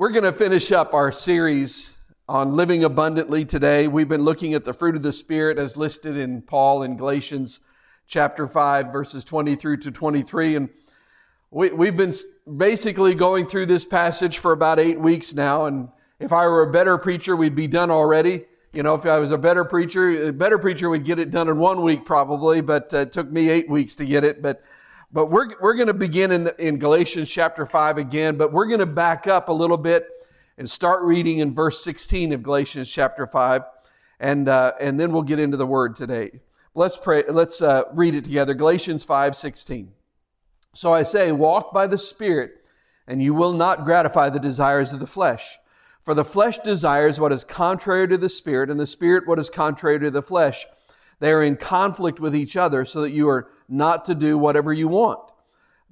We're going to finish up our series on living abundantly today. We've been looking at the fruit of the Spirit as listed in Paul in Galatians chapter 5, verses 20 through to 23. And we, we've been basically going through this passage for about eight weeks now. And if I were a better preacher, we'd be done already. You know, if I was a better preacher, a better preacher would get it done in one week probably, but uh, it took me eight weeks to get it. But but we're, we're going to begin in, the, in Galatians chapter 5 again, but we're going to back up a little bit and start reading in verse 16 of Galatians chapter 5, and, uh, and then we'll get into the word today. Let's pray. Let's uh, read it together. Galatians 5 16. So I say, walk by the Spirit, and you will not gratify the desires of the flesh. For the flesh desires what is contrary to the Spirit, and the Spirit what is contrary to the flesh. They are in conflict with each other, so that you are not to do whatever you want.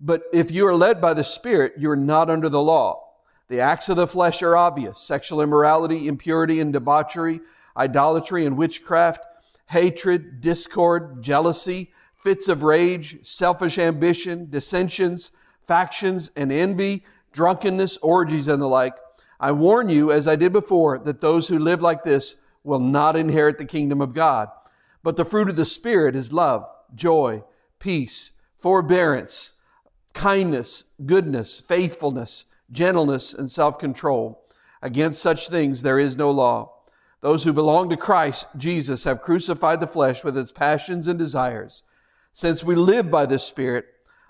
But if you are led by the Spirit, you're not under the law. The acts of the flesh are obvious sexual immorality, impurity and debauchery, idolatry and witchcraft, hatred, discord, jealousy, fits of rage, selfish ambition, dissensions, factions, and envy, drunkenness, orgies, and the like. I warn you, as I did before, that those who live like this will not inherit the kingdom of God. But the fruit of the Spirit is love, joy, peace, forbearance, kindness, goodness, faithfulness, gentleness, and self-control. Against such things there is no law. Those who belong to Christ Jesus have crucified the flesh with its passions and desires. Since we live by the Spirit,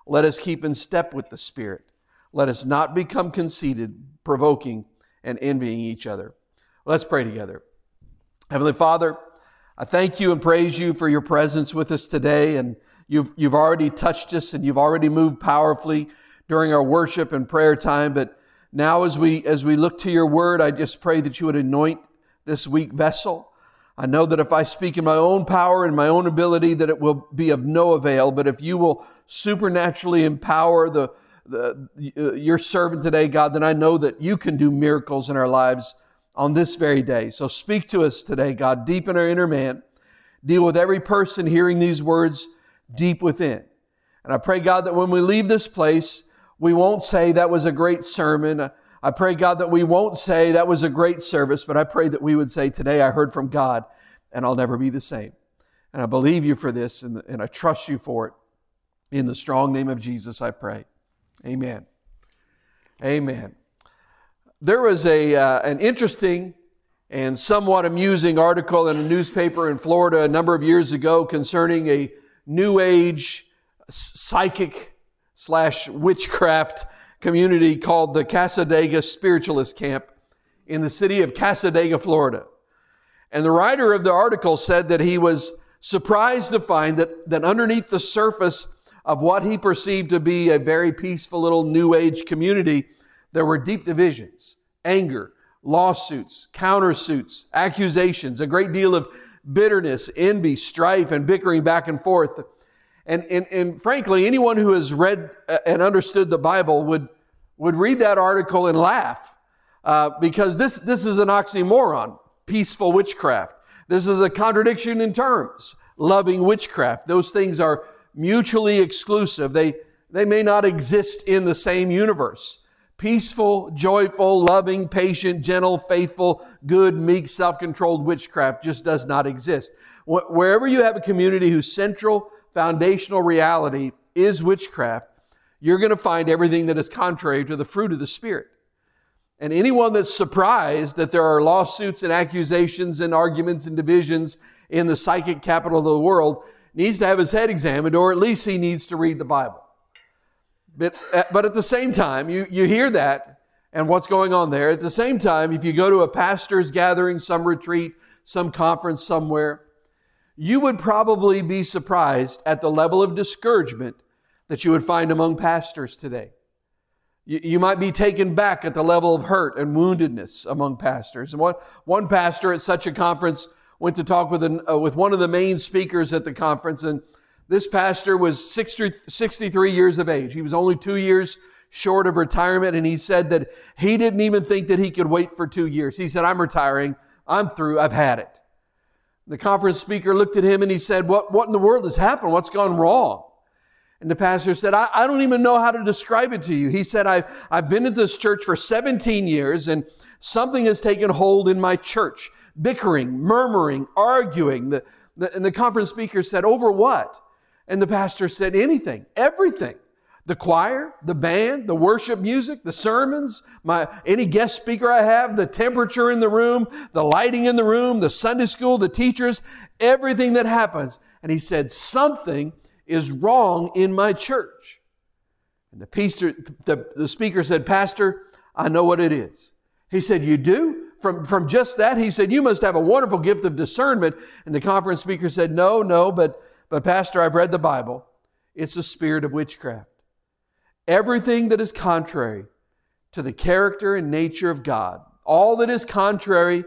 let us keep in step with the Spirit. Let us not become conceited, provoking, and envying each other. Let's pray together. Heavenly Father, I thank you and praise you for your presence with us today and You've, you've already touched us and you've already moved powerfully during our worship and prayer time. But now as we, as we look to your word, I just pray that you would anoint this weak vessel. I know that if I speak in my own power and my own ability, that it will be of no avail. But if you will supernaturally empower the, the, uh, your servant today, God, then I know that you can do miracles in our lives on this very day. So speak to us today, God. Deepen our inner man. Deal with every person hearing these words deep within. And I pray, God, that when we leave this place, we won't say that was a great sermon. I pray, God, that we won't say that was a great service, but I pray that we would say, today I heard from God and I'll never be the same. And I believe you for this and, and I trust you for it. In the strong name of Jesus, I pray. Amen. Amen. There was a, uh, an interesting and somewhat amusing article in a newspaper in Florida a number of years ago concerning a new age psychic slash witchcraft community called the Cassadaga Spiritualist Camp in the city of Cassadaga, Florida. And the writer of the article said that he was surprised to find that, that underneath the surface of what he perceived to be a very peaceful little new age community, there were deep divisions, anger, lawsuits, countersuits, accusations, a great deal of bitterness, envy, strife, and bickering back and forth. And, and, and frankly, anyone who has read uh, and understood the Bible would, would read that article and laugh uh, because this, this is an oxymoron peaceful witchcraft. This is a contradiction in terms. Loving witchcraft. Those things are mutually exclusive. They, they may not exist in the same universe peaceful, joyful, loving, patient, gentle, faithful, good, meek, self-controlled witchcraft just does not exist. Wherever you have a community whose central foundational reality is witchcraft, you're going to find everything that is contrary to the fruit of the Spirit. And anyone that's surprised that there are lawsuits and accusations and arguments and divisions in the psychic capital of the world needs to have his head examined, or at least he needs to read the Bible. But, uh, but at the same time, you, you hear that and what's going on there. At the same time, if you go to a pastor's gathering, some retreat, some conference somewhere, you would probably be surprised at the level of discouragement that you would find among pastors today. You, you might be taken back at the level of hurt and woundedness among pastors. And one, one pastor at such a conference went to talk with, an, uh, with one of the main speakers at the conference and this pastor was 60, 63 years of age. He was only two years short of retirement, and he said that he didn't even think that he could wait for two years. He said, I'm retiring. I'm through. I've had it. The conference speaker looked at him and he said, what, what in the world has happened? What's gone wrong? And the pastor said, I, I don't even know how to describe it to you. He said, I've, I've been at this church for 17 years and something has taken hold in my church. Bickering, murmuring, arguing. The, the, and the conference speaker said, over what? And the pastor said, anything, everything. The choir, the band, the worship music, the sermons, my, any guest speaker I have, the temperature in the room, the lighting in the room, the Sunday school, the teachers, everything that happens. And he said, something is wrong in my church. And the, pastor, the, the speaker said, Pastor, I know what it is. He said, You do? From, from just that, he said, You must have a wonderful gift of discernment. And the conference speaker said, No, no, but, but Pastor, I've read the Bible. It's a spirit of witchcraft. Everything that is contrary to the character and nature of God, all that is contrary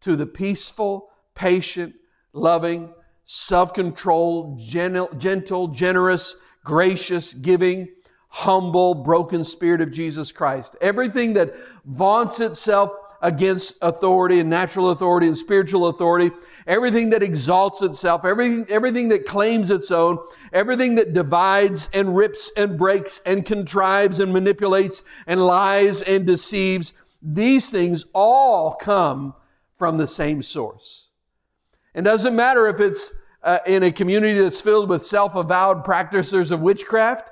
to the peaceful, patient, loving, self controlled, gentle, generous, gracious, giving, humble, broken spirit of Jesus Christ. Everything that vaunts itself against authority and natural authority and spiritual authority, everything that exalts itself, everything, everything that claims its own, everything that divides and rips and breaks and contrives and manipulates and lies and deceives, these things all come from the same source. It doesn't matter if it's uh, in a community that's filled with self avowed practitioners of witchcraft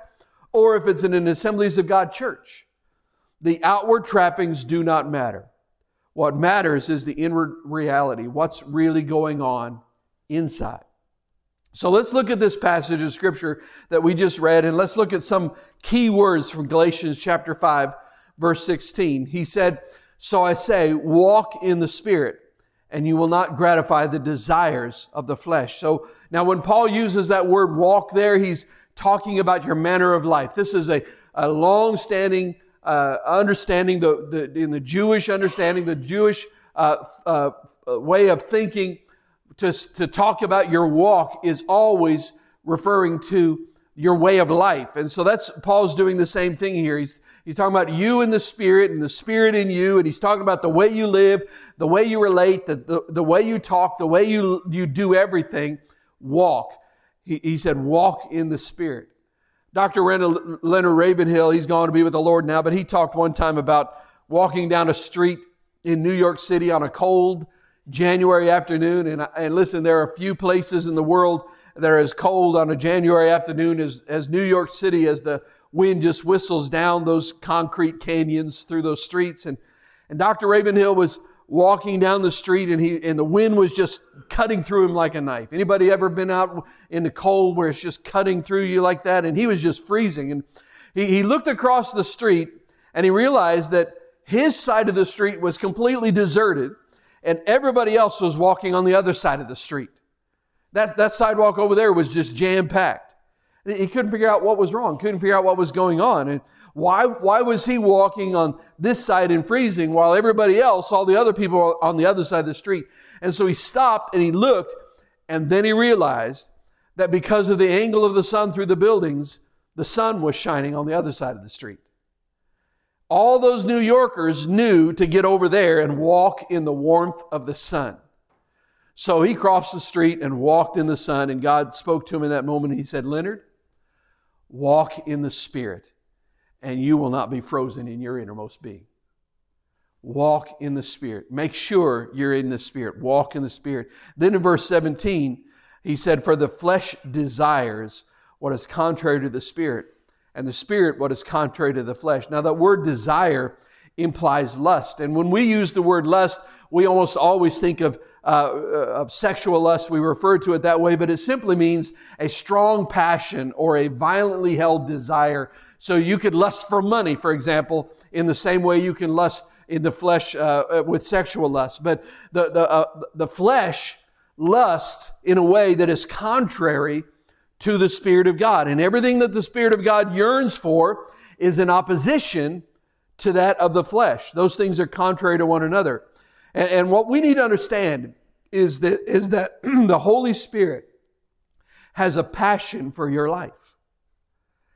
or if it's in an Assemblies of God church. The outward trappings do not matter. What matters is the inward reality, what's really going on inside. So let's look at this passage of scripture that we just read and let's look at some key words from Galatians chapter 5 verse 16. He said, So I say, walk in the Spirit and you will not gratify the desires of the flesh. So now when Paul uses that word walk there, he's talking about your manner of life. This is a, a long-standing uh, understanding, the, the, in the Jewish understanding, the Jewish uh, uh, way of thinking to, to talk about your walk is always referring to your way of life. And so that's, Paul's doing the same thing here. He's, he's talking about you and the Spirit and the Spirit in you. And he's talking about the way you live, the way you relate, the, the, the way you talk, the way you, you do everything. Walk. He, he said, walk in the Spirit. Dr. Leonard Ravenhill, he's gone to be with the Lord now, but he talked one time about walking down a street in New York City on a cold January afternoon. And, and listen, there are few places in the world that are as cold on a January afternoon as, as New York City as the wind just whistles down those concrete canyons through those streets. And, and Dr. Ravenhill was walking down the street and he, and the wind was just cutting through him like a knife. Anybody ever been out in the cold where it's just cutting through you like that? And he was just freezing. And he, he looked across the street and he realized that his side of the street was completely deserted and everybody else was walking on the other side of the street. That, that sidewalk over there was just jam packed. He couldn't figure out what was wrong, couldn't figure out what was going on. And why, why was he walking on this side and freezing while everybody else, all the other people on the other side of the street? And so he stopped and he looked and then he realized that because of the angle of the sun through the buildings, the sun was shining on the other side of the street. All those New Yorkers knew to get over there and walk in the warmth of the sun. So he crossed the street and walked in the sun, and God spoke to him in that moment. He said, Leonard, walk in the Spirit, and you will not be frozen in your innermost being. Walk in the Spirit. Make sure you're in the Spirit. Walk in the Spirit. Then in verse 17, he said, For the flesh desires what is contrary to the Spirit, and the Spirit what is contrary to the flesh. Now, that word desire implies lust. And when we use the word lust, we almost always think of, uh, of sexual lust. We refer to it that way, but it simply means a strong passion or a violently held desire. So you could lust for money, for example, in the same way you can lust in the flesh uh, uh with sexual lust. But the, the, uh, the flesh lusts in a way that is contrary to the Spirit of God. And everything that the Spirit of God yearns for is in opposition to that of the flesh. Those things are contrary to one another. And, and what we need to understand is that, is that the Holy Spirit has a passion for your life.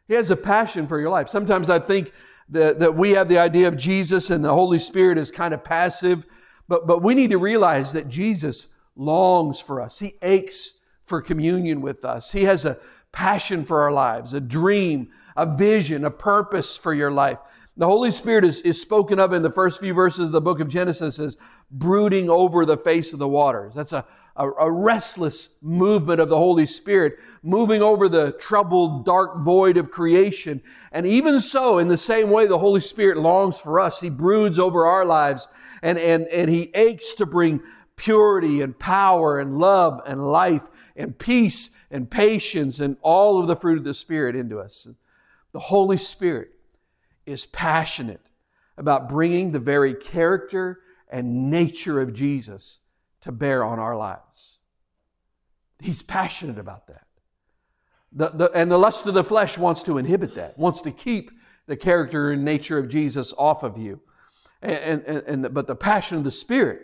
He has a passion for your life. Sometimes I think that, that we have the idea of Jesus and the Holy Spirit is kind of passive, but, but we need to realize that Jesus longs for us. He aches for communion with us. He has a passion for our lives, a dream, a vision, a purpose for your life. The Holy Spirit is, is spoken of in the first few verses of the book of Genesis as brooding over the face of the waters. That's a, a, a restless movement of the Holy Spirit, moving over the troubled, dark void of creation. And even so, in the same way, the Holy Spirit longs for us. He broods over our lives and, and, and He aches to bring purity and power and love and life and peace and patience and all of the fruit of the Spirit into us. The Holy Spirit is passionate about bringing the very character and nature of Jesus to bear on our lives. He's passionate about that. The, the, and the lust of the flesh wants to inhibit that, wants to keep the character and nature of Jesus off of you. And, and, and, but the passion of the Spirit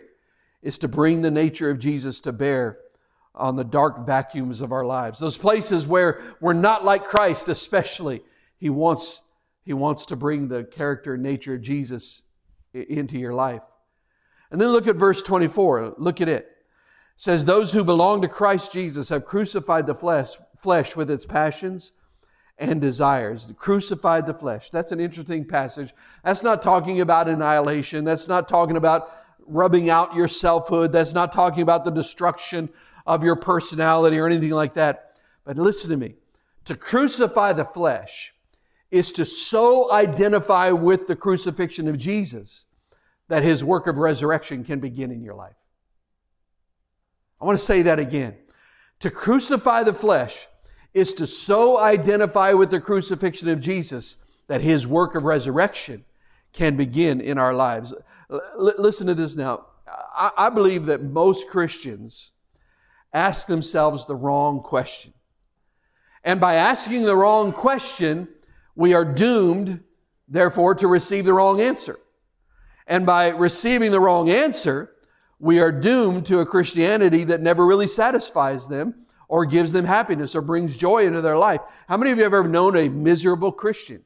is to bring the nature of Jesus to bear on the dark vacuums of our lives. Those places where we're not like Christ, especially, He wants, he wants to bring the character and nature of Jesus into your life. And then look at verse 24. Look at it. It says, Those who belong to Christ Jesus have crucified the flesh, flesh with its passions and desires. Crucified the flesh. That's an interesting passage. That's not talking about annihilation. That's not talking about rubbing out your selfhood. That's not talking about the destruction of your personality or anything like that. But listen to me. To crucify the flesh is to so identify with the crucifixion of Jesus that his work of resurrection can begin in your life. I want to say that again. To crucify the flesh is to so identify with the crucifixion of Jesus that his work of resurrection can begin in our lives. L- listen to this now. I-, I believe that most Christians ask themselves the wrong question. And by asking the wrong question, we are doomed, therefore, to receive the wrong answer. And by receiving the wrong answer, we are doomed to a Christianity that never really satisfies them or gives them happiness or brings joy into their life. How many of you have ever known a miserable Christian?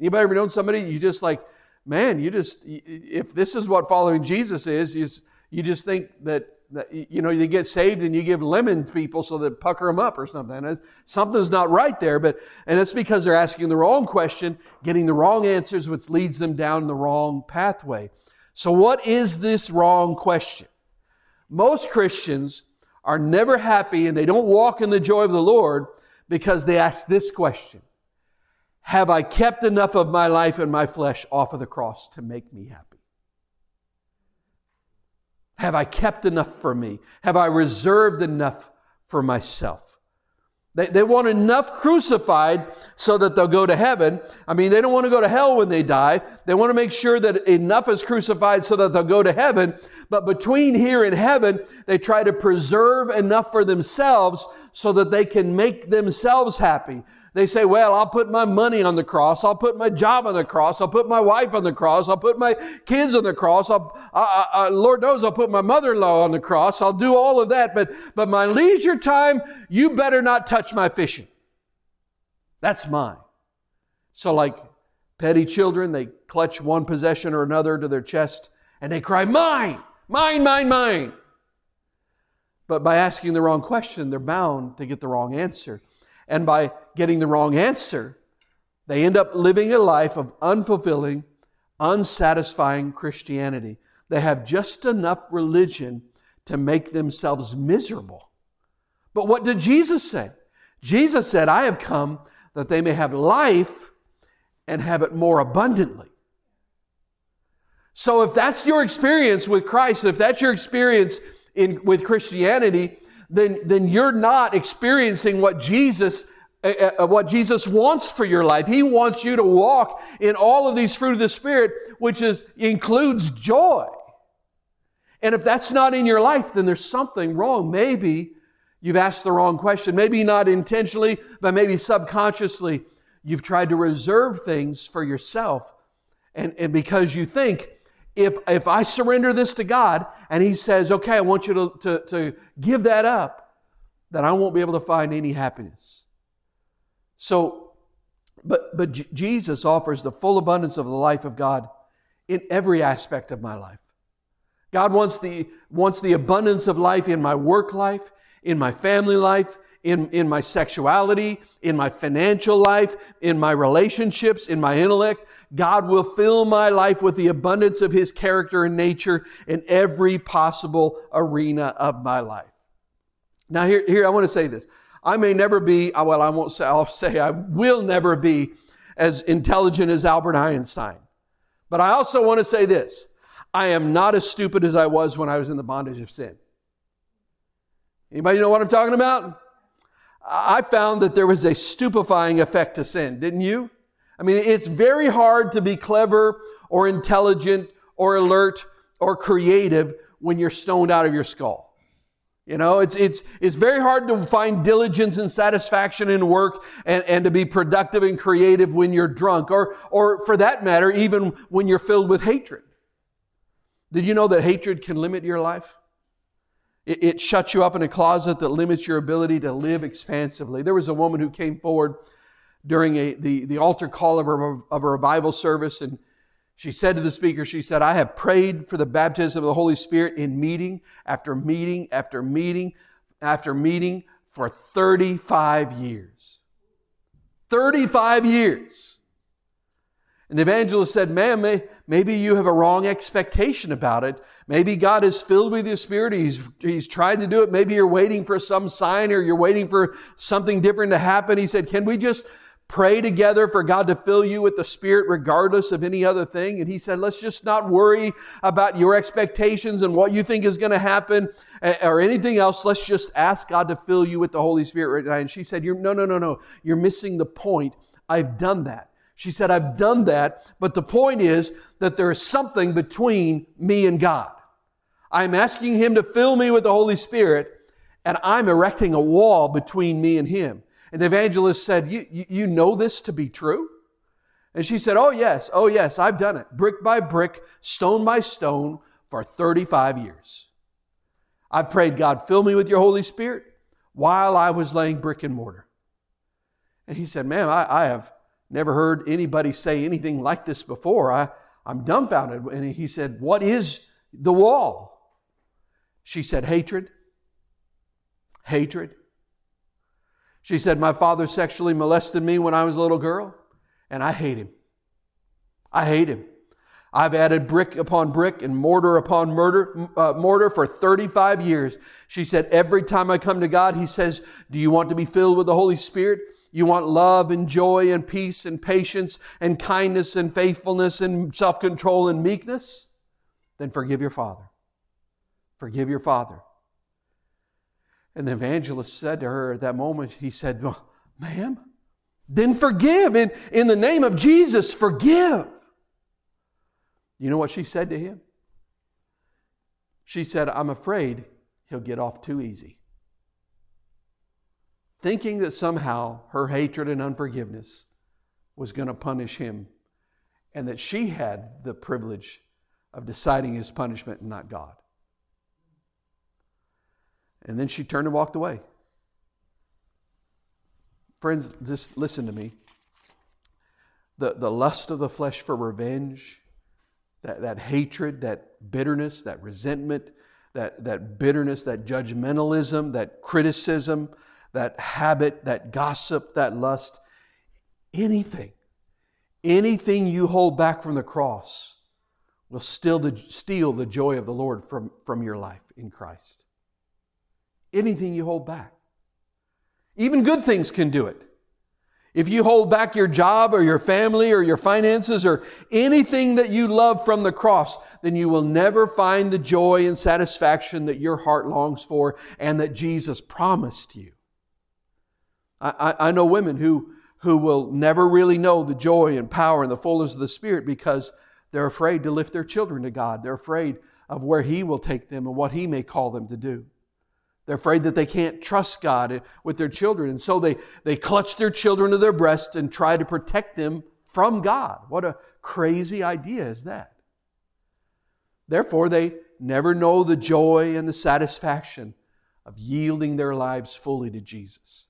Anybody ever known somebody you just like, man, you just, if this is what following Jesus is, you just, you just think that, you know, you get saved and you give lemon people so that pucker them up or something. Something's not right there, but, and it's because they're asking the wrong question, getting the wrong answers, which leads them down the wrong pathway. So what is this wrong question? Most Christians are never happy and they don't walk in the joy of the Lord because they ask this question. Have I kept enough of my life and my flesh off of the cross to make me happy? Have I kept enough for me? Have I reserved enough for myself? They, they want enough crucified so that they'll go to heaven. I mean, they don't want to go to hell when they die. They want to make sure that enough is crucified so that they'll go to heaven. But between here and heaven, they try to preserve enough for themselves so that they can make themselves happy. They say, well, I'll put my money on the cross. I'll put my job on the cross. I'll put my wife on the cross. I'll put my kids on the cross. I'll, I, I, Lord knows I'll put my mother-in-law on the cross. I'll do all of that. But, but my leisure time, you better not touch my fishing. That's mine. So like petty children, they clutch one possession or another to their chest and they cry, mine, mine, mine, mine. But by asking the wrong question, they're bound to get the wrong answer. And by getting the wrong answer, they end up living a life of unfulfilling, unsatisfying Christianity. They have just enough religion to make themselves miserable. But what did Jesus say? Jesus said, I have come that they may have life and have it more abundantly. So if that's your experience with Christ, if that's your experience in, with Christianity, then, then you're not experiencing what Jesus uh, uh, what Jesus wants for your life. He wants you to walk in all of these fruit of the Spirit, which is, includes joy. And if that's not in your life, then there's something wrong. Maybe you've asked the wrong question. Maybe not intentionally, but maybe subconsciously, you've tried to reserve things for yourself. And, and because you think, if, if I surrender this to God and He says, okay, I want you to, to, to give that up, then I won't be able to find any happiness. So, but, but Jesus offers the full abundance of the life of God in every aspect of my life. God wants the, wants the abundance of life in my work life, in my family life, in, in my sexuality, in my financial life, in my relationships, in my intellect. God will fill my life with the abundance of His character and nature in every possible arena of my life. Now here, here I want to say this. I may never be, well, I won't say, I'll say I will never be as intelligent as Albert Einstein. But I also want to say this. I am not as stupid as I was when I was in the bondage of sin. Anybody know what I'm talking about? I found that there was a stupefying effect to sin, didn't you? I mean, it's very hard to be clever or intelligent or alert or creative when you're stoned out of your skull. You know, it's, it's, it's very hard to find diligence and satisfaction in work and, and to be productive and creative when you're drunk or, or for that matter, even when you're filled with hatred. Did you know that hatred can limit your life? It, it shuts you up in a closet that limits your ability to live expansively. There was a woman who came forward during a, the, the altar call of a, of a revival service and she said to the speaker, she said, I have prayed for the baptism of the Holy Spirit in meeting after meeting after meeting after meeting for 35 years. 35 years. And the evangelist said, ma'am, may, maybe you have a wrong expectation about it. Maybe God is filled with your spirit. He's, he's tried to do it. Maybe you're waiting for some sign or you're waiting for something different to happen. He said, can we just pray together for God to fill you with the Spirit regardless of any other thing. And he said, let's just not worry about your expectations and what you think is going to happen eh, or anything else. Let's just ask God to fill you with the Holy Spirit right now. And she said, you're, no, no, no, no. You're missing the point. I've done that. She said, I've done that. But the point is that there is something between me and God. I'm asking Him to fill me with the Holy Spirit and I'm erecting a wall between me and Him. And the evangelist said, you, you know this to be true? And she said, Oh, yes, oh, yes, I've done it, brick by brick, stone by stone, for 35 years. I've prayed, God, fill me with your Holy Spirit while I was laying brick and mortar. And he said, Ma'am, I, I have never heard anybody say anything like this before. I, I'm dumbfounded. And he said, What is the wall? She said, Hatred. Hatred. She said, My father sexually molested me when I was a little girl, and I hate him. I hate him. I've added brick upon brick and mortar upon murder, uh, mortar for 35 years. She said, Every time I come to God, He says, Do you want to be filled with the Holy Spirit? You want love and joy and peace and patience and kindness and faithfulness and self control and meekness? Then forgive your father. Forgive your father. And the evangelist said to her at that moment, he said, well, Ma'am, then forgive. In, in the name of Jesus, forgive. You know what she said to him? She said, I'm afraid he'll get off too easy. Thinking that somehow her hatred and unforgiveness was going to punish him and that she had the privilege of deciding his punishment and not God. And then she turned and walked away. Friends, just listen to me. The, the lust of the flesh for revenge, that, that hatred, that bitterness, that resentment, that, that bitterness, that judgmentalism, that criticism, that habit, that gossip, that lust, anything, anything you hold back from the cross will steal the, steal the joy of the Lord from, from your life in Christ anything you hold back. Even good things can do it. If you hold back your job or your family or your finances or anything that you love from the cross, then you will never find the joy and satisfaction that your heart longs for and that Jesus promised you. I, I, know women who, who will never really know the joy and power and the fullness of the Spirit because they're afraid to lift their children to God. They're afraid of where He will take them and what He may call them to do. They're afraid that they can't trust God with their children. And so they, they clutch their children to their breast and try to protect them from God. What a crazy idea is that? Therefore, they never know the joy and the satisfaction of yielding their lives fully to Jesus,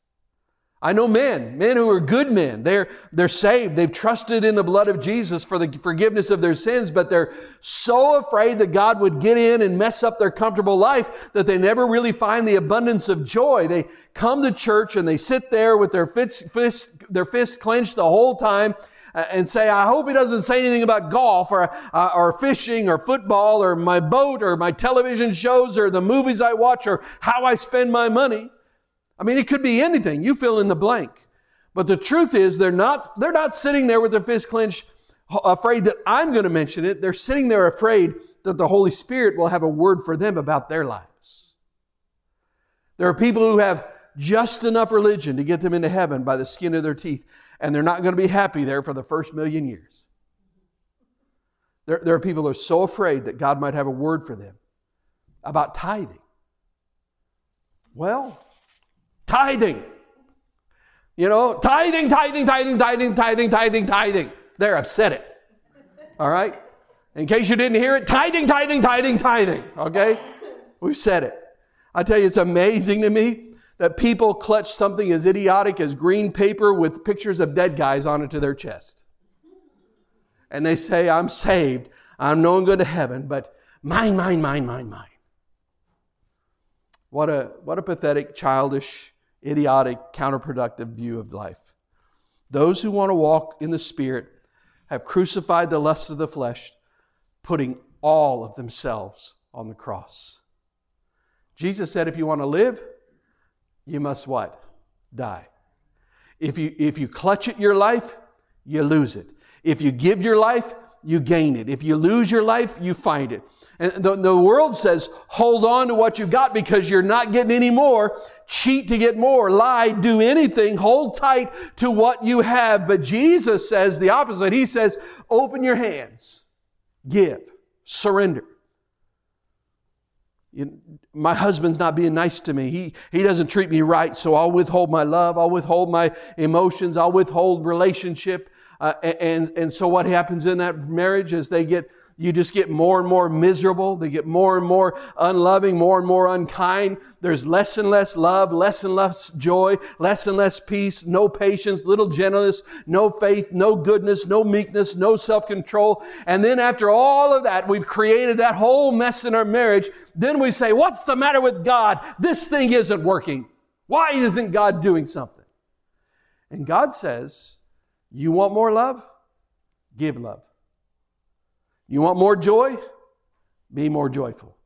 I know men, men who are good men. They're, they're saved. They've trusted in the blood of Jesus for the forgiveness of their sins, but they're so afraid that God would get in and mess up their comfortable life that they never really find the abundance of joy. They come to church and they sit there with their fists, fists, their fists clenched the whole time uh, and say, I hope he doesn't say anything about golf or, uh, or fishing or football or my boat or my television shows or the movies I watch or how I spend my money. I mean, it could be anything. You fill in the blank. But the truth is, they're not, they're not sitting there with their fist clenched, afraid that I'm going to mention it. They're sitting there afraid that the Holy Spirit will have a word for them about their lives. There are people who have just enough religion to get them into heaven by the skin of their teeth, and they're not going to be happy there for the first million years. There, there are people who are so afraid that God might have a word for them about tithing. Well, Tithing. You know, tithing, tithing, tithing, tithing, tithing, tithing, tithing. There, I've said it. All right? In case you didn't hear it, tithing, tithing, tithing, tithing. Okay? We've said it. I tell you, it's amazing to me that people clutch something as idiotic as green paper with pictures of dead guys on it to their chest. And they say, I'm saved. I'm no going to heaven, but mine, mine, mine, mine, mine. What a, what a pathetic, childish, idiotic, counterproductive view of life. Those who want to walk in the Spirit have crucified the lust of the flesh, putting all of themselves on the cross. Jesus said, if you want to live, you must what? Die. If you, if you clutch at your life, you lose it. If you give your life, you gain it. If you lose your life, you find it. And the, the world says, hold on to what you've got because you're not getting any more. Cheat to get more. Lie, do anything. Hold tight to what you have. But Jesus says the opposite. He says, open your hands. Give. Surrender. You, my husband's not being nice to me. He, he doesn't treat me right, so I'll withhold my love. I'll withhold my emotions. I'll withhold relationship. Uh, and, and so what happens in that marriage is they get you just get more and more miserable. They get more and more unloving, more and more unkind. There's less and less love, less and less joy, less and less peace, no patience, little gentleness, no faith, no goodness, no meekness, no self-control. And then after all of that, we've created that whole mess in our marriage. Then we say, what's the matter with God? This thing isn't working. Why isn't God doing something? And God says, you want more love? Give love. You want more joy? Be more joyful.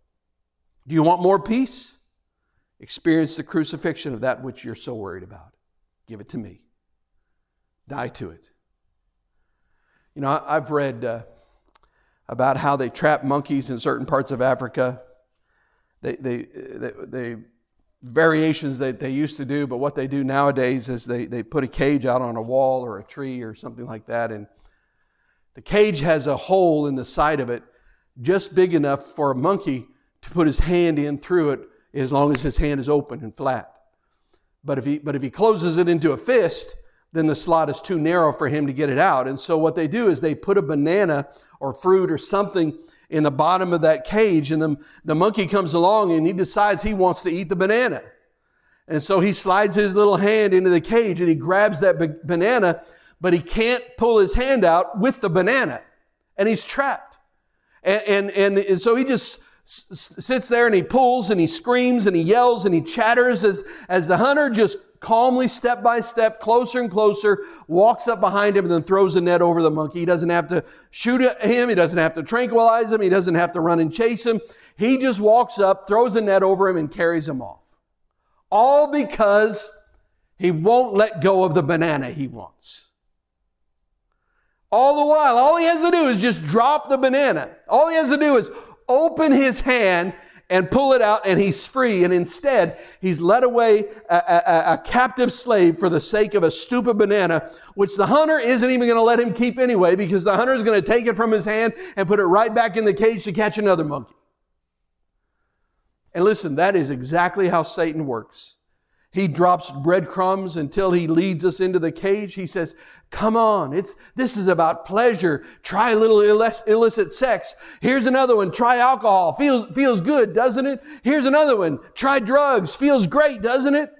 Do you want more peace? Experience the crucifixion of that which you're so worried about. Give it to me. Die to it. You know, I've read uh, about how they trap monkeys in certain parts of Africa. They, they, they, they variations that they used to do, but what they do nowadays is they, they put a cage out on a wall or a tree or something like that, and the cage has a hole in the side of it just big enough for a monkey to put his hand in through it as long as his hand is open and flat. But if he, but if he closes it into a fist, then the slot is too narrow for him to get it out. And so what they do is they put a banana or fruit or something in the bottom of that cage and the, the monkey comes along and he decides he wants to eat the banana. And so he slides his little hand into the cage and he grabs that banana but he can't pull his hand out with the banana and he's trapped. And, and, and so he just sits there and he pulls and he screams and he yells and he chatters as, as the hunter just calmly, step by step, closer and closer, walks up behind him and then throws a net over the monkey. He doesn't have to shoot at him. He doesn't have to tranquilize him. He doesn't have to run and chase him. He just walks up, throws a net over him and carries him off. All because he won't let go of the banana he wants. All the while, all he has to do is just drop the banana. All he has to do is open his hand and pull it out and he's free. And instead, he's led away a, a, a, captive slave for the sake of a stupid banana, which the hunter isn't even going to let him keep anyway because the hunter is going to take it from his hand and put it right back in the cage to catch another monkey. And listen, that is exactly how Satan works. He drops breadcrumbs until he leads us into the cage. He says, come on. It's, this is about pleasure. Try a little illicit sex. Here's another one. Try alcohol. Feels, feels good, doesn't it? Here's another one. Try drugs. Feels great, doesn't it?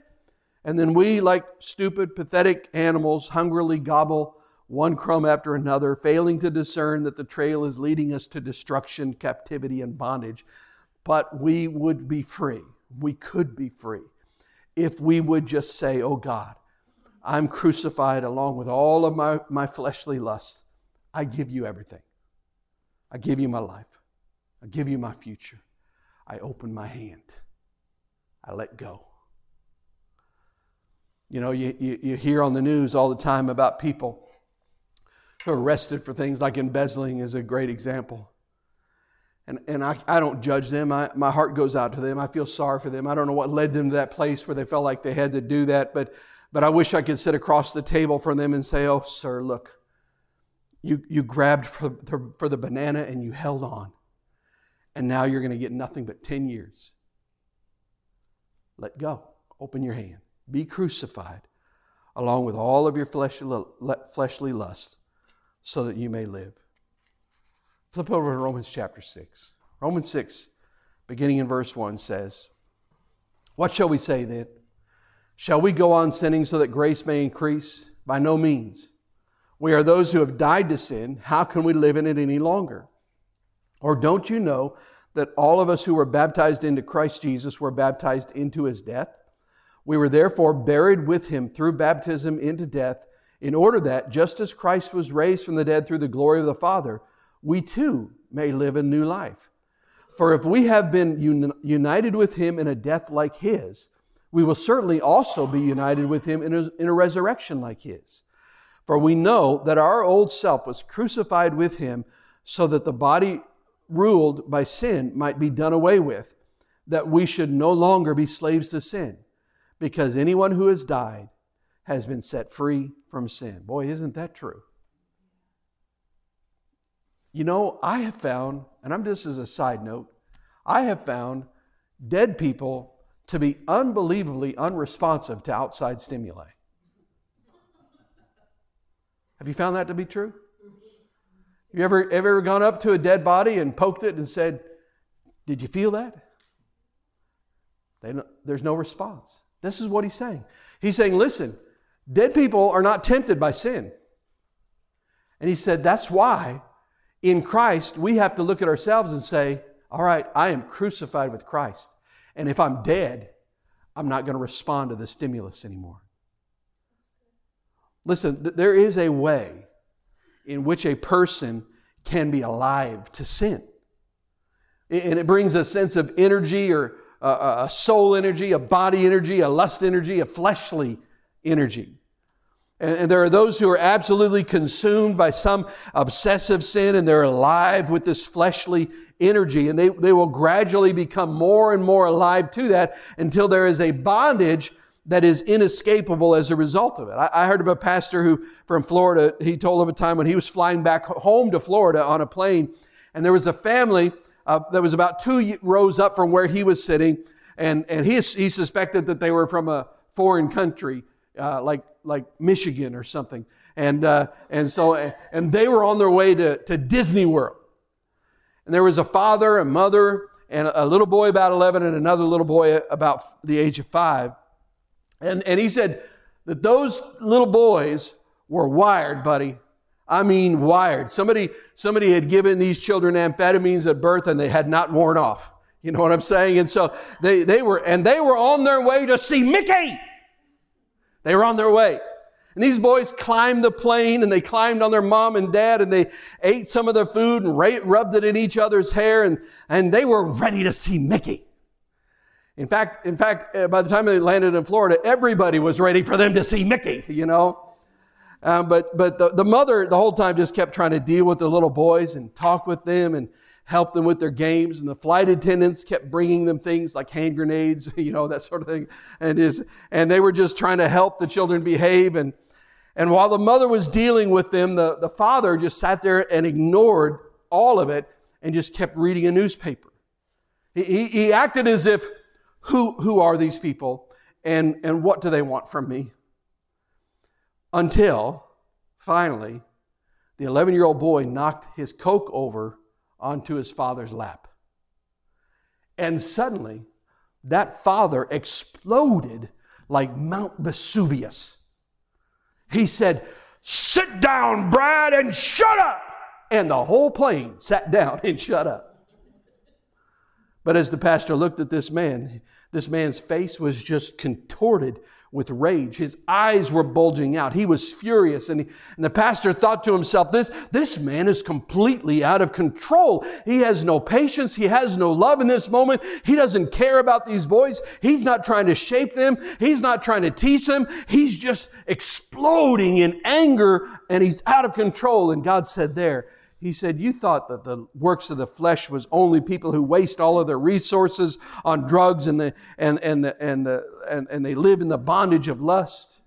And then we, like stupid, pathetic animals, hungrily gobble one crumb after another, failing to discern that the trail is leading us to destruction, captivity, and bondage. But we would be free. We could be free if we would just say, Oh God, I'm crucified along with all of my, my fleshly lusts. I give you everything. I give you my life. I give you my future. I open my hand. I let go. You know, you, you, you hear on the news all the time about people who are arrested for things like embezzling, is a great example. And, and I, I don't judge them. I, my heart goes out to them. I feel sorry for them. I don't know what led them to that place where they felt like they had to do that, but, but I wish I could sit across the table from them and say, Oh, sir, look, you, you grabbed for the, for the banana and you held on. And now you're going to get nothing but 10 years. Let go. Open your hand. Be crucified along with all of your fleshly, fleshly lusts so that you may live. Flip over to Romans chapter 6. Romans 6, beginning in verse 1, says, What shall we say then? Shall we go on sinning so that grace may increase? By no means. We are those who have died to sin. How can we live in it any longer? Or don't you know that all of us who were baptized into Christ Jesus were baptized into his death? We were therefore buried with him through baptism into death, in order that, just as Christ was raised from the dead through the glory of the Father, we too may live a new life. For if we have been un- united with him in a death like his, we will certainly also be united with him in a, in a resurrection like his. For we know that our old self was crucified with him so that the body ruled by sin might be done away with, that we should no longer be slaves to sin, because anyone who has died has been set free from sin. Boy, isn't that true? You know, I have found, and I'm just as a side note, I have found dead people to be unbelievably unresponsive to outside stimuli. Have you found that to be true? Have you ever, ever gone up to a dead body and poked it and said, Did you feel that? They, there's no response. This is what he's saying. He's saying, Listen, dead people are not tempted by sin. And he said, That's why in Christ we have to look at ourselves and say, All right, I am crucified with Christ. And if I'm dead, I'm not going to respond to the stimulus anymore. Listen, there is a way in which a person can be alive to sin. And it brings a sense of energy or a soul energy, a body energy, a lust energy, a fleshly energy. And there are those who are absolutely consumed by some obsessive sin and they're alive with this fleshly energy and they, they will gradually become more and more alive to that until there is a bondage that is inescapable as a result of it. I, I, heard of a pastor who, from Florida, he told of a time when he was flying back home to Florida on a plane, and there was a family uh, that was about two rows up from where he was sitting, and, and he, he suspected that they were from a foreign country, uh, like, like Michigan or something. And, uh, and so, and they were on their way to, to Disney World. And there was a father, a mother, and a little boy about 11 and another little boy about the age of five. And, and he said that those little boys were wired, buddy. I mean, wired. Somebody, somebody had given these children amphetamines at birth and they had not worn off. You know what I'm saying? And so they, they were, and they were on their way to see Mickey. They were on their way. And these boys climbed the plane and they climbed on their mom and dad and they ate some of their food and rubbed it in each other's hair and, and they were ready to see Mickey. In fact, in fact, uh, by the time they landed in Florida, everybody was ready for them to see Mickey, you know. Um, but but the, the mother the whole time just kept trying to deal with the little boys and talk with them and help them with their games. And the flight attendants kept bringing them things like hand grenades, you know, that sort of thing. And is and they were just trying to help the children behave. And and while the mother was dealing with them, the, the father just sat there and ignored all of it and just kept reading a newspaper. He, he, he acted as if who, who are these people and, and what do they want from me? Until finally, the 11 year old boy knocked his Coke over onto his father's lap. And suddenly, that father exploded like Mount Vesuvius. He said, Sit down, Brad, and shut up. And the whole plane sat down and shut up. But as the pastor looked at this man, this man's face was just contorted with rage. His eyes were bulging out. He was furious. And, he, and, the pastor thought to himself, this, this man is completely out of control. He has no patience. He has no love in this moment. He doesn't care about these boys. He's not trying to shape them. He's not trying to teach them. He's just exploding in anger and he's out of control. And God said there, he said, You thought that the works of the flesh was only people who waste all of their resources on drugs and, the, and, and, the, and, the, and, and they live in the bondage of lust.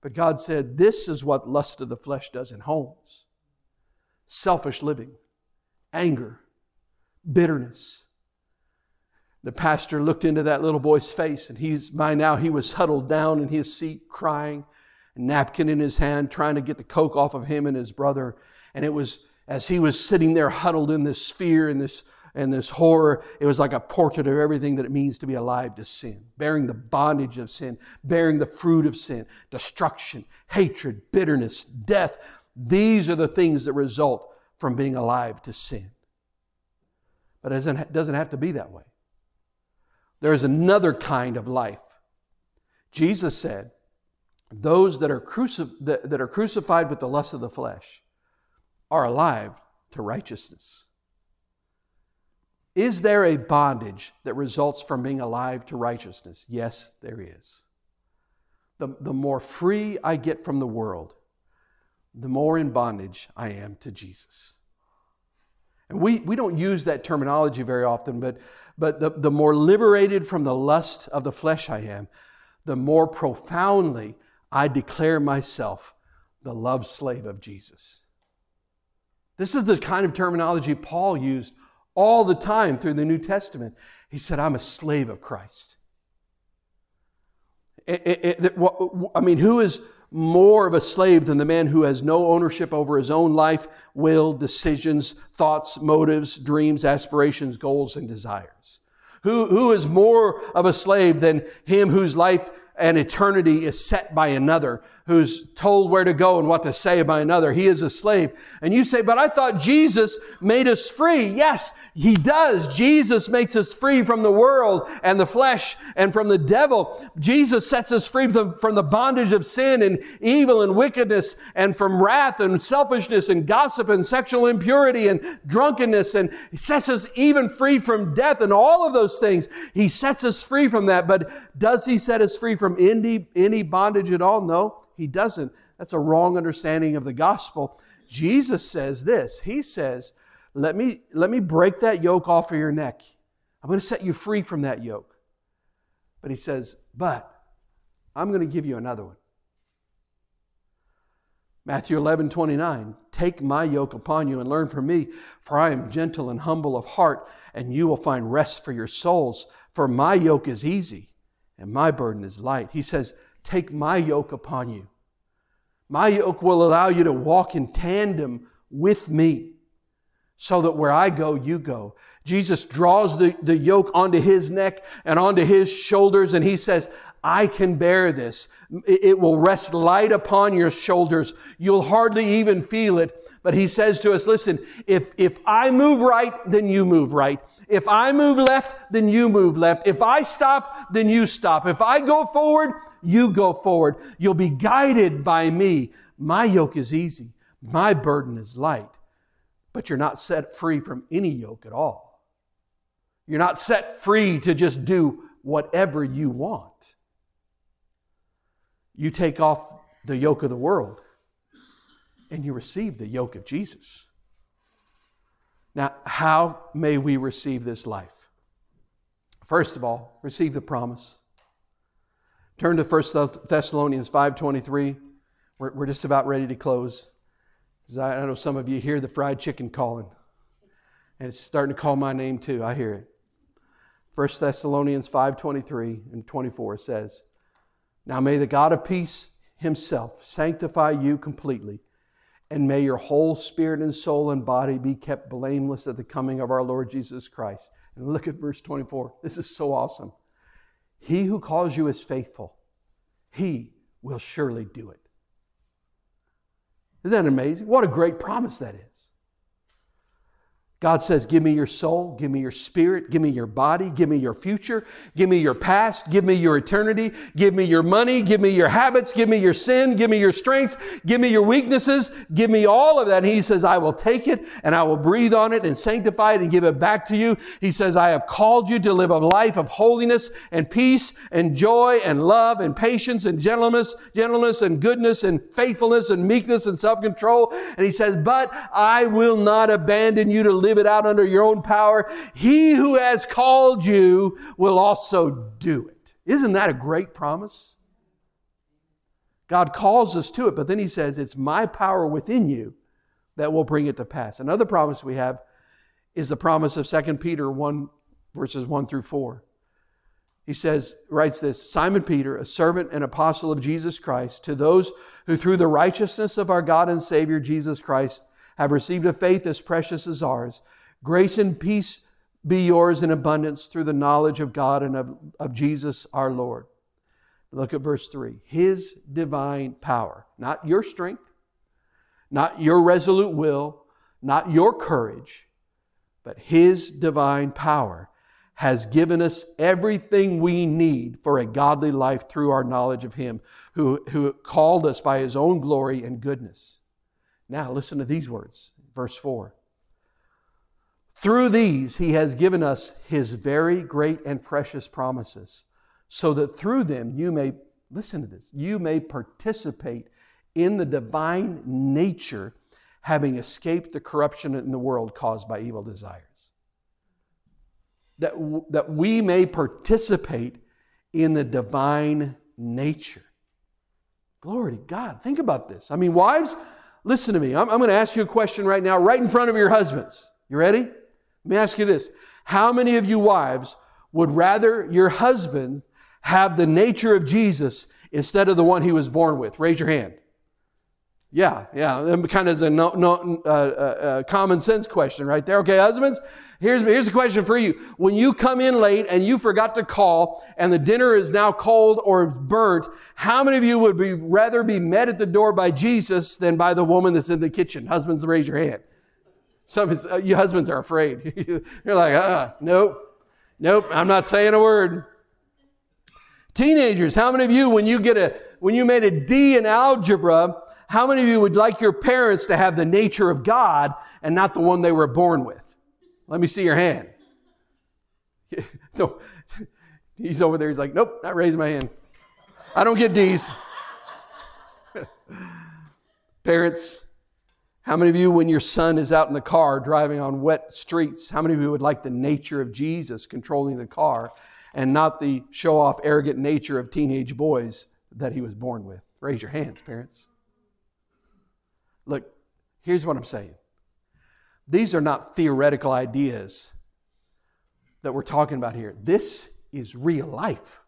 But God said, This is what lust of the flesh does in homes selfish living, anger, bitterness. The pastor looked into that little boy's face, and he's by now he was huddled down in his seat, crying, a napkin in his hand, trying to get the coke off of him and his brother. And it was as he was sitting there huddled in this fear and this and this horror, it was like a portrait of everything that it means to be alive to sin, bearing the bondage of sin, bearing the fruit of sin, destruction, hatred, bitterness, death. These are the things that result from being alive to sin. But it doesn't, have to be that way. There is another kind of life. Jesus said, those that are, that, that are crucified with the lust of the flesh are alive to righteousness. Is there a bondage that results from being alive to righteousness? Yes, there is. The, the more free I get from the world, the more in bondage I am to Jesus. And we, we don't use that terminology very often, but, but the, the more liberated from the lust of the flesh I am, the more profoundly I declare myself the love slave of Jesus. This is the kind of terminology Paul used all the time through the New Testament. He said, I'm a slave of Christ. I mean, who is more of a slave than the man who has no ownership over his own life, will, decisions, thoughts, motives, dreams, aspirations, goals, and desires? Who, who is more of a slave than him whose life and eternity is set by another, who's told where to go and what to say by another. He is a slave. And you say, but I thought Jesus made us free. Yes, He does. Jesus makes us free from the world and the flesh and from the devil. Jesus sets us free from, from the bondage of sin and evil and wickedness and from wrath and selfishness and gossip and sexual impurity and drunkenness. And sets us even free from death and all of those things. He sets us free from that. But does He set us free from any, any bondage at all? No. He doesn't. That's a wrong understanding of the gospel. Jesus says this. He says, let me, let me break that yoke off of your neck. I'm going to set you free from that yoke. But he says, but I'm going to give you another one. Matthew 11, 29. Take my yoke upon you and learn from me, for I am gentle and humble of heart, and you will find rest for your souls. For my yoke is easy and my burden is light. He says, Take my yoke upon you. My yoke will allow you to walk in tandem with me so that where I go, you go. Jesus draws the, the yoke onto his neck and onto his shoulders and he says, I can bear this. It will rest light upon your shoulders. You'll hardly even feel it. But he says to us, listen, if, if I move right, then you move right. If I move left, then you move left. If I stop, then you stop. If I go forward, you go forward. You'll be guided by me. My yoke is easy. My burden is light. But you're not set free from any yoke at all. You're not set free to just do whatever you want. You take off the yoke of the world and you receive the yoke of Jesus. Now, how may we receive this life? First of all, receive the promise. Turn to 1 Thessalonians 5.23. We're, we're just about ready to close. I, I know some of you hear the fried chicken calling. And it's starting to call my name too. I hear it. 1 Thessalonians 5.23 and 24 says, Now may the God of peace himself sanctify you completely, and may your whole spirit and soul and body be kept blameless at the coming of our Lord Jesus Christ. And look at verse 24. This is so awesome. He who calls you is faithful, He will surely do it. Isn't that amazing? What a great promise that is. God says, Give me your soul, give me your spirit, give me your body, give me your future, give me your past, give me your eternity, give me your money, give me your habits, give me your sin, give me your strengths, give me your weaknesses, give me all of that. And He says, I will take it and I will breathe on it and sanctify it and give it back to you. He says, I have called you to live a life of holiness and peace and joy and love and patience and gentleness, gentleness and goodness and faithfulness and meekness and self-control. And He says, but I will not abandon you to live it out under your own power. He who has called you will also do it. Isn't that a great promise? God calls us to it, but then he says, It's my power within you that will bring it to pass. Another promise we have is the promise of 2 Peter 1, verses 1 through 4. He says, writes this Simon Peter, a servant and apostle of Jesus Christ, to those who through the righteousness of our God and Savior Jesus Christ have received a faith as precious as ours. Grace and peace be yours in abundance through the knowledge of God and of, of Jesus our Lord. Look at verse 3. His divine power, not your strength, not your resolute will, not your courage, but His divine power has given us everything we need for a godly life through our knowledge of Him who, who called us by His own glory and goodness. Now, listen to these words, verse 4. Through these, he has given us his very great and precious promises, so that through them you may, listen to this, you may participate in the divine nature, having escaped the corruption in the world caused by evil desires. That, that we may participate in the divine nature. Glory to God. Think about this. I mean, wives, Listen to me. I'm, I'm going to ask you a question right now, right in front of your husbands. You ready? Let me ask you this. How many of you wives would rather your husband have the nature of Jesus instead of the one he was born with? Raise your hand. Yeah, yeah. Kind of as a no, no, uh, uh, uh, common sense question right there. Okay, husbands, here's, here's a question for you. When you come in late and you forgot to call and the dinner is now cold or burnt, how many of you would be, rather be met at the door by Jesus than by the woman that's in the kitchen? Husbands, raise your hand. Some of uh, you husbands are afraid. You're like, uh, nope, nope, I'm not saying a word. Teenagers, how many of you, when you get a, when you made a D in algebra, how many of you would like your parents to have the nature of God and not the one they were born with? Let me see your hand. no, he's over there. He's like, nope, not raising my hand. I don't get D's. Parents, how many of you, when your son is out in the car driving on wet streets, how many of you would like the nature of Jesus controlling the car and not the show off, arrogant nature of teenage boys that he was born with? Raise your hands, parents. Look, here's what I'm saying. These are not theoretical ideas that we're talking about here. This is real life.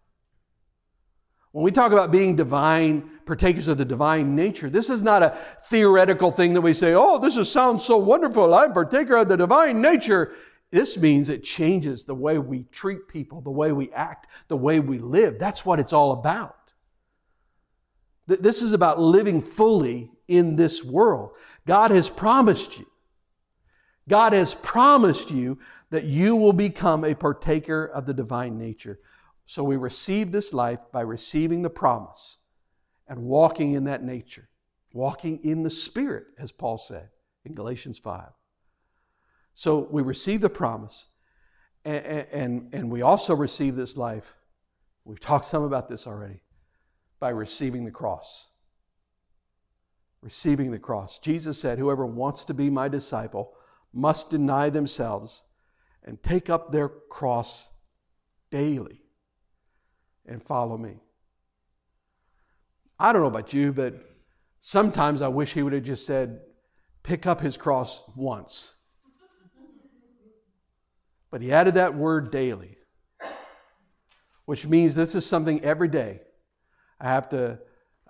When we talk about being divine, partakers of the divine nature, this is not a theoretical thing that we say, oh, this is, sounds so wonderful. I'm partaker of the divine nature. This means it changes the way we treat people, the way we act, the way we live. That's what it's all about. This is about living fully in this world. God has promised you. God has promised you that you will become a partaker of the divine nature. So we receive this life by receiving the promise and walking in that nature, walking in the Spirit, as Paul said in Galatians 5. So we receive the promise, and, and, and we also receive this life. We've talked some about this already by receiving the cross. Receiving the cross. Jesus said, Whoever wants to be my disciple must deny themselves and take up their cross daily and follow me. I don't know about you, but sometimes I wish he would have just said, pick up his cross once. But he added that word daily, which means this is something every day I have to,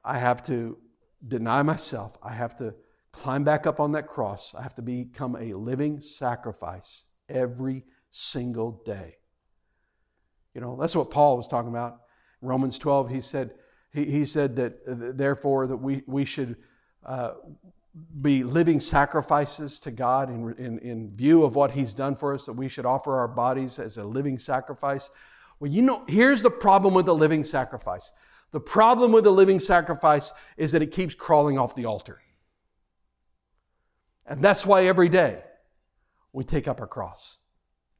I have to deny myself. I have to climb back up on that cross. I have to become a living sacrifice every single day. You know, that's what Paul was talking about. Romans 12, he said, He, he said that, therefore, that we, we should uh, be living sacrifices to God in, in, in view of what He's done for us, that we should offer our bodies as a living sacrifice. Well, you know, here's the problem with the living sacrifice. The problem with the living sacrifice is that it keeps crawling off the altar. And that's why every day we take up our cross.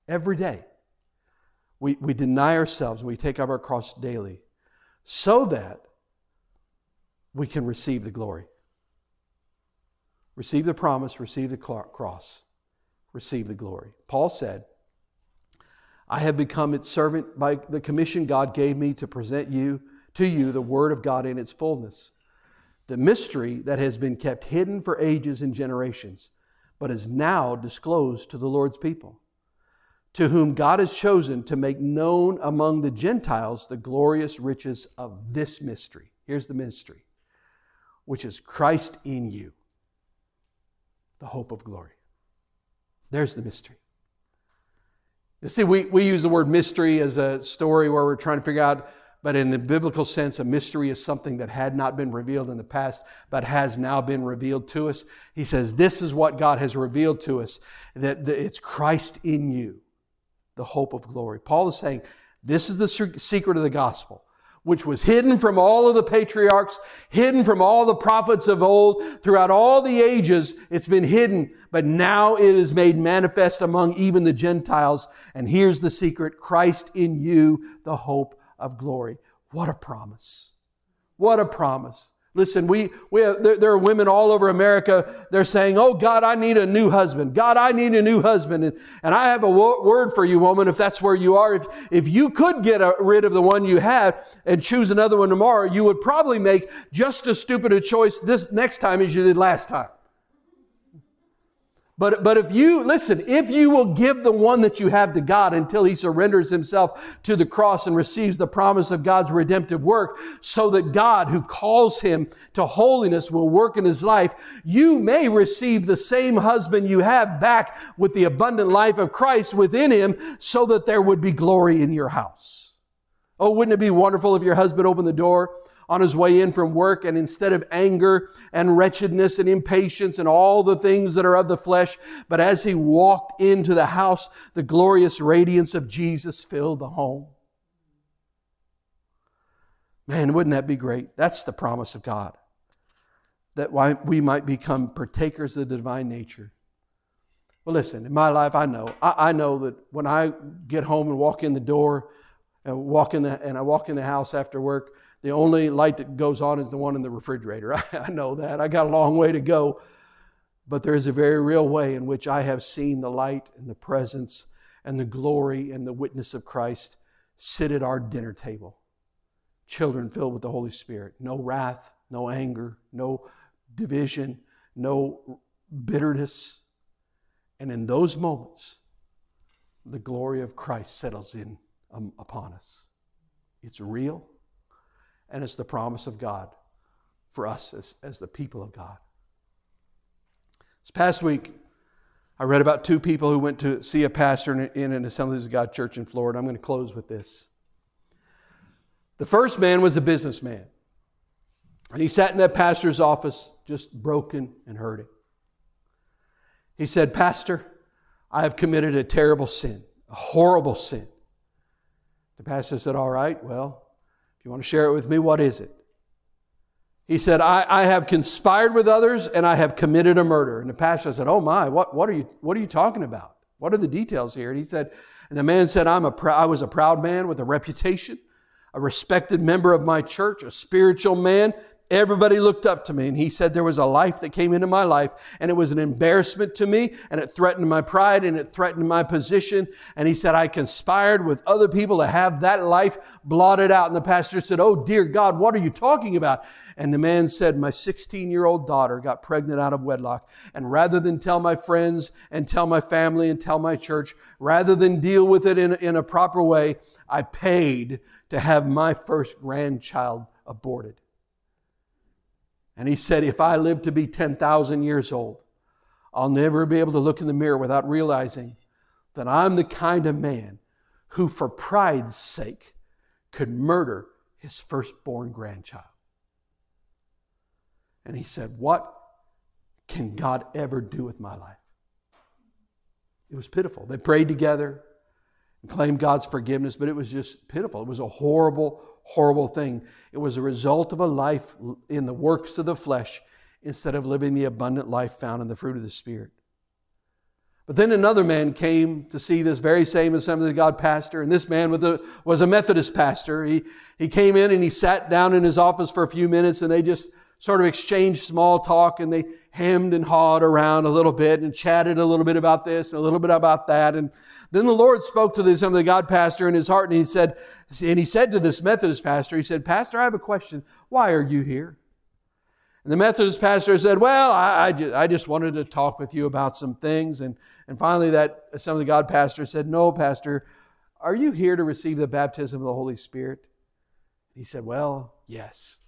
Every day. We, we deny ourselves we take up our cross daily so that we can receive the glory. Receive the promise, receive the cross, receive the glory. Paul said, I have become its servant by the commission God gave me to present you to you the word of God in its fullness. The mystery that has been kept hidden for ages and generations, but is now disclosed to the Lord's people, to whom God has chosen to make known among the Gentiles the glorious riches of this mystery. Here's the mystery, which is Christ in you, the hope of glory. There's the mystery. You see, we, we use the word mystery as a story where we're trying to figure out, but in the biblical sense, a mystery is something that had not been revealed in the past, but has now been revealed to us. He says, This is what God has revealed to us, that it's Christ in you, the hope of glory. Paul is saying, This is the secret of the gospel which was hidden from all of the patriarchs, hidden from all the prophets of old, throughout all the ages, it's been hidden, but now it is made manifest among even the Gentiles. And here's the secret, Christ in you, the hope of glory. What a promise. What a promise. Listen, we, we have, there, there, are women all over America. They're saying, Oh God, I need a new husband. God, I need a new husband. And, and I have a wo- word for you, woman, if that's where you are. If, if you could get a, rid of the one you had and choose another one tomorrow, you would probably make just as stupid a choice this next time as you did last time. But, but if you, listen, if you will give the one that you have to God until he surrenders himself to the cross and receives the promise of God's redemptive work so that God who calls him to holiness will work in his life, you may receive the same husband you have back with the abundant life of Christ within him so that there would be glory in your house. Oh, wouldn't it be wonderful if your husband opened the door on his way in from work and instead of anger and wretchedness and impatience and all the things that are of the flesh, but as he walked into the house, the glorious radiance of Jesus filled the home. Man, wouldn't that be great? That's the promise of God. That we might become partakers of the divine nature. Well, listen, in my life, I know. I, I know that when I get home and walk in the door, and walk in the, and I walk in the house after work, the only light that goes on is the one in the refrigerator. I know that. I got a long way to go. But there is a very real way in which I have seen the light and the presence and the glory and the witness of Christ sit at our dinner table. Children filled with the Holy Spirit. No wrath, no anger, no division, no bitterness. And in those moments, the glory of Christ settles in um, upon us. It's real and it's the promise of God for us as, as the people of God. This past week, I read about two people who went to see a pastor in, in an Assemblies of God church in Florida. I'm going to close with this. The first man was a businessman. And he sat in that pastor's office just broken and hurting. He said, Pastor, I have committed a terrible sin, a horrible sin. The pastor said, All right, well, you want to share it with me, what is it? He said, I, I have conspired with others and I have committed a murder. And the pastor said, Oh my, what, what, are, you, what are you talking about? What are the details here? And he said, and the man said, I'm a pr- I was a proud man with a reputation, a respected member of my church, a spiritual man, Everybody looked up to me and he said there was a life that came into my life and it was an embarrassment to me and it threatened my pride and it threatened my position. And he said, I conspired with other people to have that life blotted out. And the pastor said, Oh dear God, what are you talking about? And the man said, my 16 year old daughter got pregnant out of wedlock. And rather than tell my friends and tell my family and tell my church, rather than deal with it in, in a proper way, I paid to have my first grandchild aborted. And he said, If I live to be 10,000 years old, I'll never be able to look in the mirror without realizing that I'm the kind of man who, for pride's sake, could murder his firstborn grandchild. And he said, What can God ever do with my life? It was pitiful. They prayed together and claimed God's forgiveness, but it was just pitiful. It was a horrible, horrible thing. It was a result of a life in the works of the flesh instead of living the abundant life found in the fruit of the Spirit. But then another man came to see this very same Assembly of God pastor, and this man was a Methodist pastor. He, he came in and he sat down in his office for a few minutes, and they just sort of exchanged small talk, and they hemmed and hawed around a little bit and chatted a little bit about this and a little bit about that. And then the Lord spoke to the Assembly of God pastor in his heart, and he said, and he said to this Methodist pastor, he said, Pastor, I have a question. Why are you here? And the Methodist pastor said, Well, I, I, just, I just wanted to talk with you about some things. And, and finally, that Assembly of God pastor said, No, Pastor, are you here to receive the baptism of the Holy Spirit? He said, Well, yes.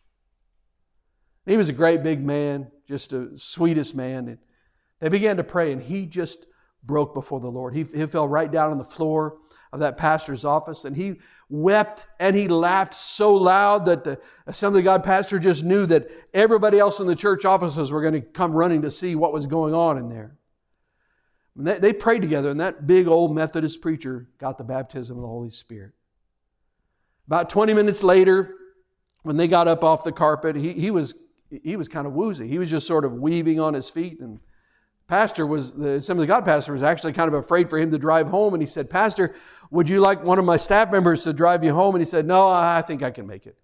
He was a great big man, just a sweetest man. And they began to pray, and he just broke before the Lord. He, he fell right down on the floor of that pastor's office, and he wept and he laughed so loud that the Assembly of God pastor just knew that everybody else in the church offices were going to come running to see what was going on in there. They, they prayed together, and that big old Methodist preacher got the baptism of the Holy Spirit. About 20 minutes later, when they got up off the carpet, he, he was he was kind of woozy. He was just sort of weaving on his feet and pastor was the Assembly of God pastor was actually kind of afraid for him to drive home, and he said, "Pastor, would you like one of my staff members to drive you home?" And he said, "No, I think I can make it."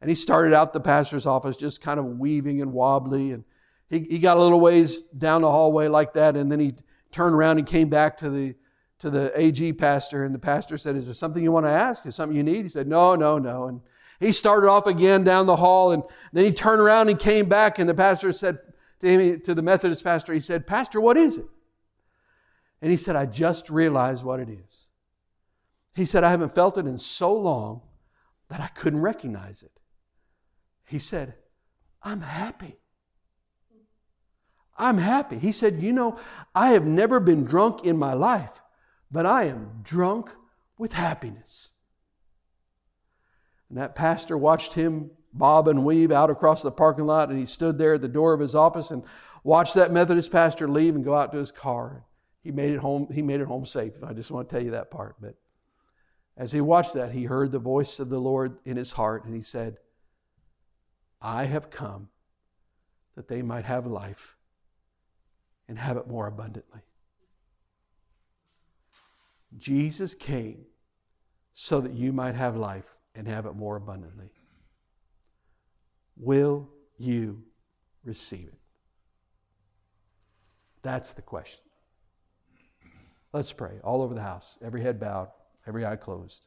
And he started out the pastor's office just kind of weaving and wobbly, and he, he got a little ways down the hallway like that, and then he turned around and came back to the to the AG pastor, and the pastor said, "Is there something you want to ask? Is something you need?" He said, "No, no, no." And he started off again down the hall, and then he turned around and came back, and the pastor said, to, him, to the Methodist pastor, he said, Pastor, what is it? And he said, I just realized what it is. He said, I haven't felt it in so long that I couldn't recognize it. He said, I'm happy. I'm happy. He said, You know, I have never been drunk in my life, but I am drunk with happiness. And that pastor watched him bob and weave out across the parking lot, and he stood there at the door of his office and watched that Methodist pastor leave and go out to his car. He made it home. He made it home safe. I just want to tell you that part. But as he watched that, he heard the voice of the Lord in his heart, and he said, "I have come that they might have life and have it more abundantly." Jesus came so that you might have life and have it more abundantly. Will you receive it? That's the question. Let's pray. All over the house, every head bowed, every eye closed.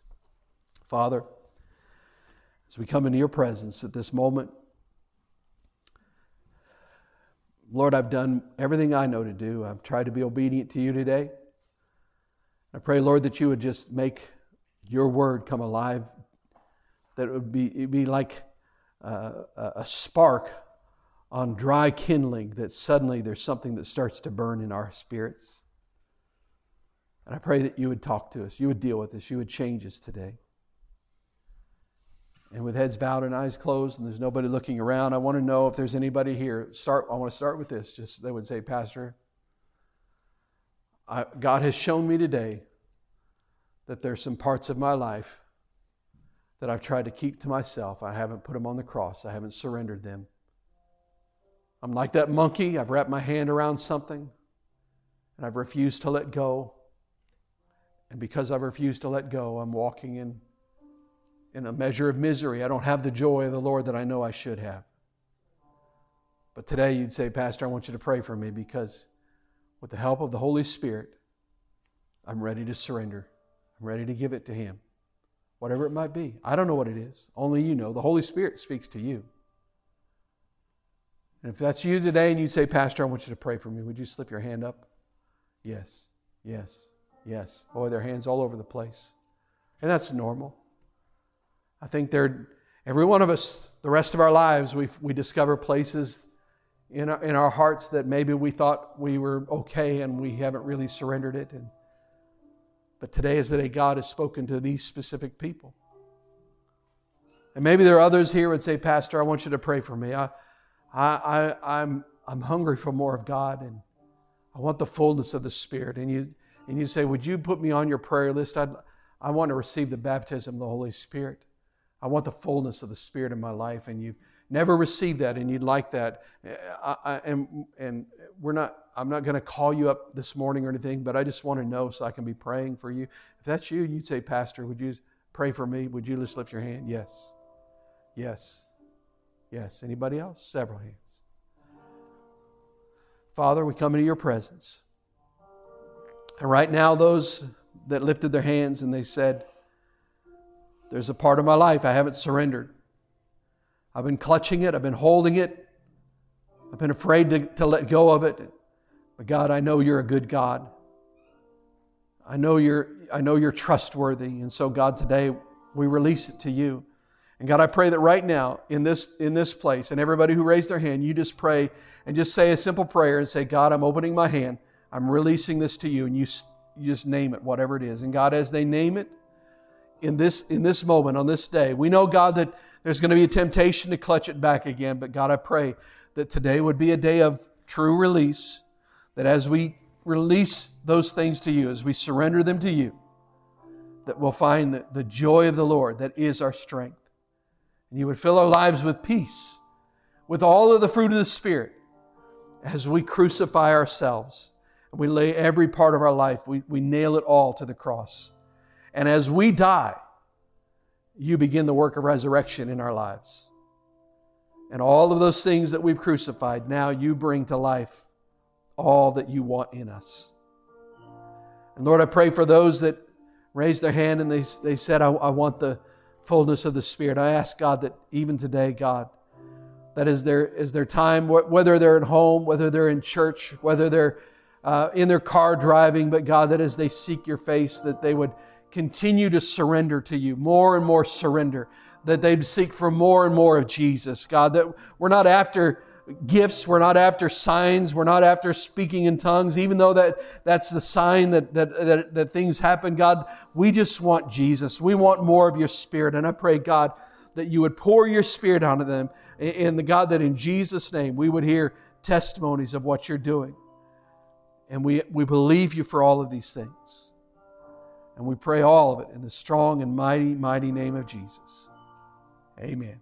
Father, as we come into your presence at this moment, Lord, I've done everything I know to do. I've tried to be obedient to you today. I pray, Lord, that you would just make your word come alive, that it would be, be like uh, a spark on dry kindling that suddenly there's something that starts to burn in our spirits. And I pray that you would talk to us, you would deal with us, you would change us today. And with heads bowed and eyes closed, and there's nobody looking around, I want to know if there's anybody here. Start. I want to start with this. Just they would say, Pastor, I, God has shown me today that there's some parts of my life that I've tried to keep to myself. I haven't put them on the cross, I haven't surrendered them. I'm like that monkey. I've wrapped my hand around something and I've refused to let go. And because I've refused to let go, I'm walking in, in a measure of misery. I don't have the joy of the Lord that I know I should have. But today you'd say, Pastor, I want you to pray for me because with the help of the Holy Spirit, I'm ready to surrender. I'm ready to give it to Him whatever it might be. I don't know what it is. Only you know. The Holy Spirit speaks to you. And if that's you today and you say, Pastor, I want you to pray for me, would you slip your hand up? Yes, yes, yes. Boy, their hands all over the place. And that's normal. I think they're, every one of us, the rest of our lives, we we discover places in our, in our hearts that maybe we thought we were okay and we haven't really surrendered it. And but today is the day God has spoken to these specific people. And maybe there are others here would say, Pastor, I want you to pray for me. I, I, I, I'm, I'm hungry for more of God and I want the fullness of the Spirit. And you, and you say, Would you put me on your prayer list? I'd, I want to receive the baptism of the Holy Spirit. I want the fullness of the Spirit in my life. And you've never received that and you'd like that. I, I, and, and we're not, I'm not going to call you up this morning or anything, but I just want to know so I can be praying for you. If that's you, you'd say, Pastor, would you pray for me? Would you just lift your hand? Yes. Yes. Yes. Anybody else? Several hands. Father, we come into your presence. And right now, those that lifted their hands and they said, There's a part of my life I haven't surrendered. I've been clutching it, I've been holding it, I've been afraid to, to let go of it. But God, I know you're a good God. I know you're, I know you're trustworthy. And so, God, today we release it to you. And God, I pray that right now in this, in this place, and everybody who raised their hand, you just pray and just say a simple prayer and say, God, I'm opening my hand. I'm releasing this to you. And you, you just name it, whatever it is. And God, as they name it in this, in this moment, on this day, we know, God, that there's going to be a temptation to clutch it back again. But God, I pray that today would be a day of true release, that as we release those things to you, as we surrender them to you, that we'll find that the joy of the Lord that is our strength. And you would fill our lives with peace, with all of the fruit of the Spirit, as we crucify ourselves and we lay every part of our life, we, we nail it all to the cross. And as we die, you begin the work of resurrection in our lives. And all of those things that we've crucified, now you bring to life all that you want in us. And Lord, I pray for those that raised their hand and they, they said, I, I want the fullness of the Spirit. I ask God that even today, God, that is their, is their time, whether they're at home, whether they're in church, whether they're uh, in their car driving, but God, that as they seek your face, that they would continue to surrender to you, more and more surrender, that they'd seek for more and more of Jesus. God, that we're not after gifts. We're not after signs. We're not after speaking in tongues, even though that, that's the sign that, that, that, that things happen. God, we just want Jesus. We want more of your spirit. And I pray, God, that you would pour your spirit onto them. And the God, that in Jesus' name we would hear testimonies of what you're doing. And we, we believe you for all of these things. And we pray all of it in the strong and mighty, mighty name of Jesus. Amen.